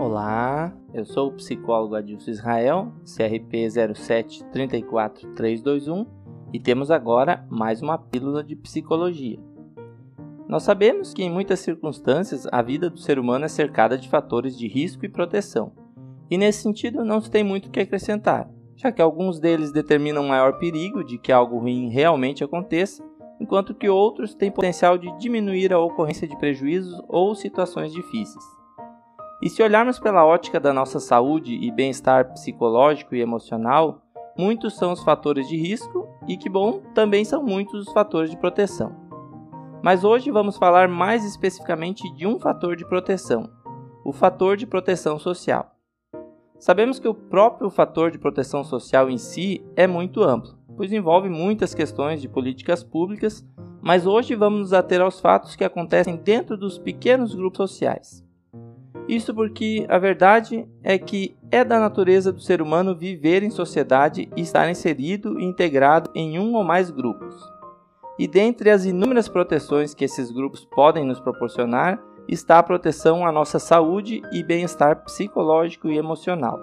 Olá, eu sou o psicólogo Adilson Israel, CRP 0734321 e temos agora mais uma pílula de psicologia. Nós sabemos que em muitas circunstâncias a vida do ser humano é cercada de fatores de risco e proteção, e nesse sentido não se tem muito o que acrescentar, já que alguns deles determinam maior perigo de que algo ruim realmente aconteça, enquanto que outros têm potencial de diminuir a ocorrência de prejuízos ou situações difíceis. E se olharmos pela ótica da nossa saúde e bem-estar psicológico e emocional, muitos são os fatores de risco e que bom, também são muitos os fatores de proteção. Mas hoje vamos falar mais especificamente de um fator de proteção, o fator de proteção social. Sabemos que o próprio fator de proteção social em si é muito amplo, pois envolve muitas questões de políticas públicas, mas hoje vamos nos ater aos fatos que acontecem dentro dos pequenos grupos sociais. Isso porque a verdade é que é da natureza do ser humano viver em sociedade e estar inserido e integrado em um ou mais grupos. E dentre as inúmeras proteções que esses grupos podem nos proporcionar, está a proteção à nossa saúde e bem-estar psicológico e emocional.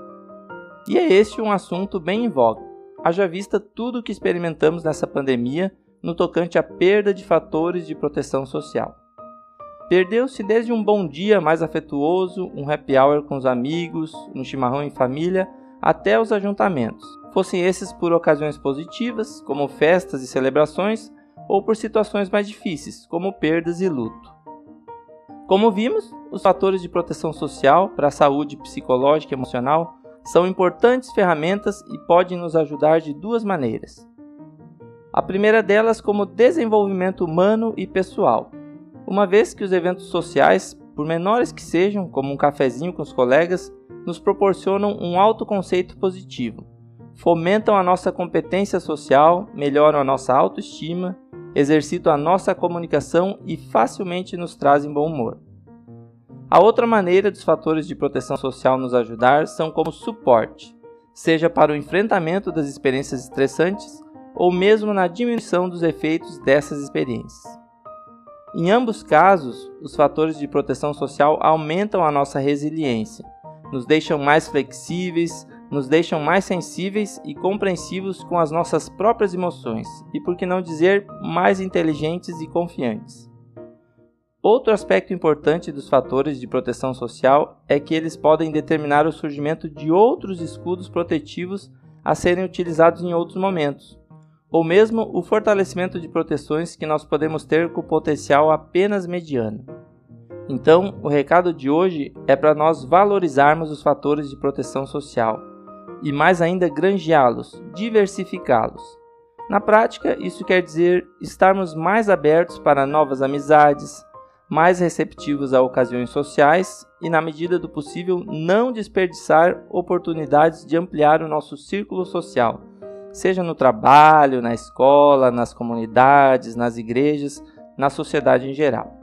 E é este um assunto bem em voga, haja vista tudo o que experimentamos nessa pandemia no tocante à perda de fatores de proteção social. Perdeu-se desde um bom dia mais afetuoso, um happy hour com os amigos, um chimarrão em família, até os ajuntamentos, fossem esses por ocasiões positivas, como festas e celebrações, ou por situações mais difíceis, como perdas e luto. Como vimos, os fatores de proteção social para a saúde psicológica e emocional são importantes ferramentas e podem nos ajudar de duas maneiras. A primeira delas como desenvolvimento humano e pessoal, uma vez que os eventos sociais, por menores que sejam, como um cafezinho com os colegas, nos proporcionam um autoconceito positivo, fomentam a nossa competência social, melhoram a nossa autoestima, exercitam a nossa comunicação e facilmente nos trazem bom humor. A outra maneira dos fatores de proteção social nos ajudar são como suporte, seja para o enfrentamento das experiências estressantes ou mesmo na diminuição dos efeitos dessas experiências. Em ambos casos, os fatores de proteção social aumentam a nossa resiliência, nos deixam mais flexíveis, nos deixam mais sensíveis e compreensivos com as nossas próprias emoções, e por que não dizer mais inteligentes e confiantes. Outro aspecto importante dos fatores de proteção social é que eles podem determinar o surgimento de outros escudos protetivos a serem utilizados em outros momentos, ou mesmo o fortalecimento de proteções que nós podemos ter com potencial apenas mediano. Então, o recado de hoje é para nós valorizarmos os fatores de proteção social e, mais ainda, granjeá-los, diversificá-los. Na prática, isso quer dizer estarmos mais abertos para novas amizades, mais receptivos a ocasiões sociais e, na medida do possível, não desperdiçar oportunidades de ampliar o nosso círculo social seja no trabalho, na escola, nas comunidades, nas igrejas, na sociedade em geral.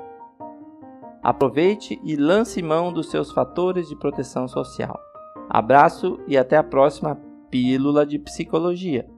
Aproveite e lance mão dos seus fatores de proteção social. Abraço e até a próxima Pílula de Psicologia.